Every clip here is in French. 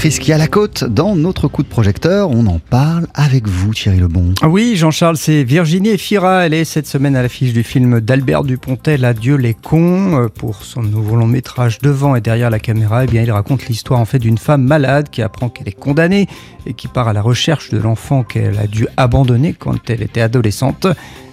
actrice qui a la côte dans notre coup de projecteur. On en parle avec vous, Thierry Lebon. Oui, Jean-Charles, c'est Virginie Efira. Elle est cette semaine à l'affiche du film d'Albert Dupontel, Adieu les cons. Euh, pour son nouveau long métrage Devant et derrière la caméra, eh bien, il raconte l'histoire en fait d'une femme malade qui apprend qu'elle est condamnée et qui part à la recherche de l'enfant qu'elle a dû abandonner quand elle était adolescente.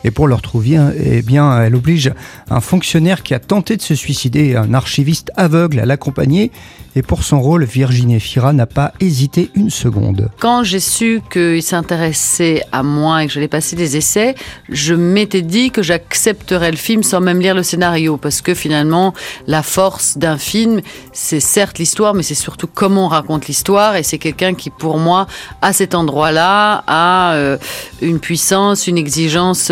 Et pour le retrouver, eh bien, elle oblige un fonctionnaire qui a tenté de se suicider, un archiviste aveugle à l'accompagner. Et pour son rôle, Virginie Fira n'a pas hésité une seconde. Quand j'ai su qu'il s'intéressait à moi et que j'allais passer des essais, je m'étais dit que j'accepterais le film sans même lire le scénario. Parce que finalement, la force d'un film, c'est certes l'histoire, mais c'est surtout comment on raconte l'histoire. Et c'est quelqu'un qui, pour moi, à cet endroit-là, a euh, une puissance, une exigence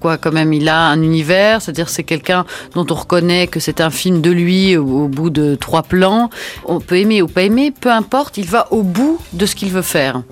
quoi. Quand même, il a un univers, c'est-à-dire c'est quelqu'un dont on reconnaît que c'est un film de lui au bout de trois plans on peut aimer ou pas aimer, peu importe, il va au bout de ce qu'il veut faire.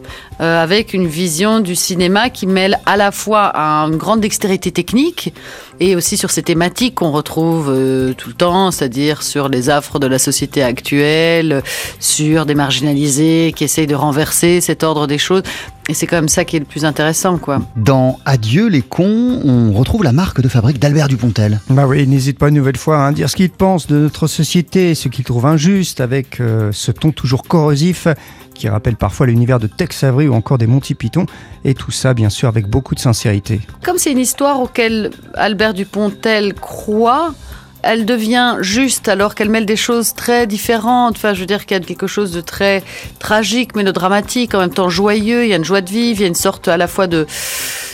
Euh, avec une vision du cinéma qui mêle à la fois une grande dextérité technique et aussi sur ces thématiques qu'on retrouve euh, tout le temps, c'est-à-dire sur les affres de la société actuelle, sur des marginalisés qui essayent de renverser cet ordre des choses. Et c'est quand même ça qui est le plus intéressant, quoi. Dans Adieu les cons, on retrouve la marque de fabrique d'Albert Dupontel. Bah oui, n'hésite pas une nouvelle fois à dire ce qu'il pense de notre société, ce qu'il trouve injuste, avec euh, ce ton toujours corrosif qui rappelle parfois l'univers de Tex Avery ou encore des Monty Python, et tout ça bien sûr avec beaucoup de sincérité. Comme c'est une histoire auquel Albert Dupontel croit, elle devient juste alors qu'elle mêle des choses très différentes. Enfin, je veux dire qu'il y a quelque chose de très tragique, mais de dramatique, en même temps joyeux. Il y a une joie de vivre, il y a une sorte à la fois de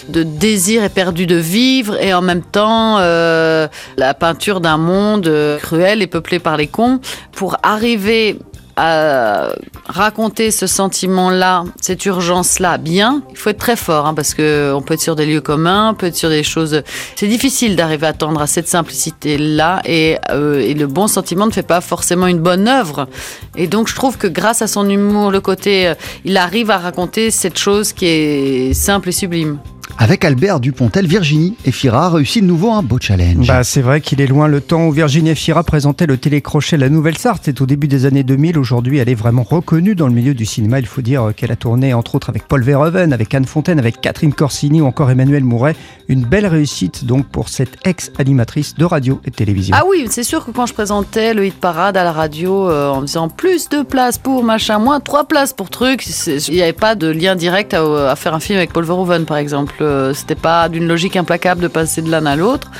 désir éperdu de vivre et en même temps euh, la peinture d'un monde euh, cruel et peuplé par les cons pour arriver à raconter ce sentiment-là, cette urgence-là bien, il faut être très fort hein, parce que on peut être sur des lieux communs, on peut être sur des choses. C'est difficile d'arriver à tendre à cette simplicité-là et, euh, et, le bon sentiment ne fait pas forcément une bonne œuvre. Et donc je trouve que grâce à son humour, le côté, euh, il arrive à raconter cette chose qui est simple et sublime. Avec Albert Dupontel, Virginie Efira réussit de nouveau un beau challenge. Bah, c'est vrai qu'il est loin le temps où Virginie Efira présentait le télécrochet La Nouvelle Sarthe. C'est au début des années 2000. Aujourd'hui, elle est vraiment reconnue dans le milieu du cinéma. Il faut dire qu'elle a tourné entre autres avec Paul Verhoeven, avec Anne Fontaine, avec Catherine Corsini ou encore Emmanuel Mouret. Une belle réussite donc pour cette ex-animatrice de radio et de télévision. Ah oui, c'est sûr que quand je présentais le hit parade à la radio euh, en faisant plus de places pour machin, moins trois places pour truc, il n'y avait pas de lien direct à, à faire un film avec Paul Verhoeven par exemple. Euh, c'était pas d'une logique implacable de passer de l'un à l'autre.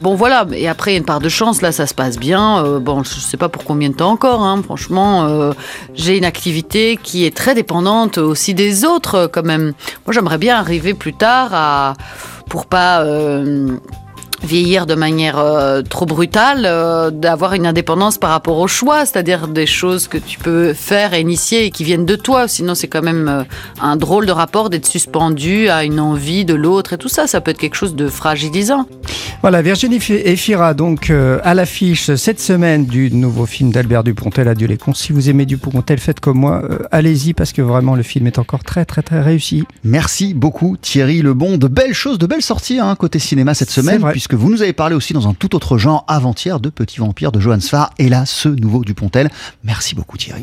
Bon voilà, et après il y a une part de chance, là ça se passe bien. Euh, bon, je sais pas pour combien de temps encore, hein. franchement. Euh, j'ai une activité qui est très dépendante aussi des autres quand même. Moi j'aimerais bien arriver plus tard à pour pas vieillir de manière euh, trop brutale, euh, d'avoir une indépendance par rapport au choix, c'est-à-dire des choses que tu peux faire et initier et qui viennent de toi. Sinon, c'est quand même euh, un drôle de rapport d'être suspendu à une envie de l'autre et tout ça. Ça peut être quelque chose de fragilisant. Voilà, Virginie Efira, donc à l'affiche cette semaine du nouveau film d'Albert Dupontel, Adieu les cons. Si vous aimez Dupontel, faites comme moi, allez-y parce que vraiment le film est encore très très très réussi. Merci beaucoup Thierry Lebon. De belles choses, de belles sorties hein, côté cinéma cette semaine, puisque vous nous avez parlé aussi dans un tout autre genre avant-hier de Petit Vampire de Johan Sfar et là ce nouveau Dupontel. Merci beaucoup Thierry.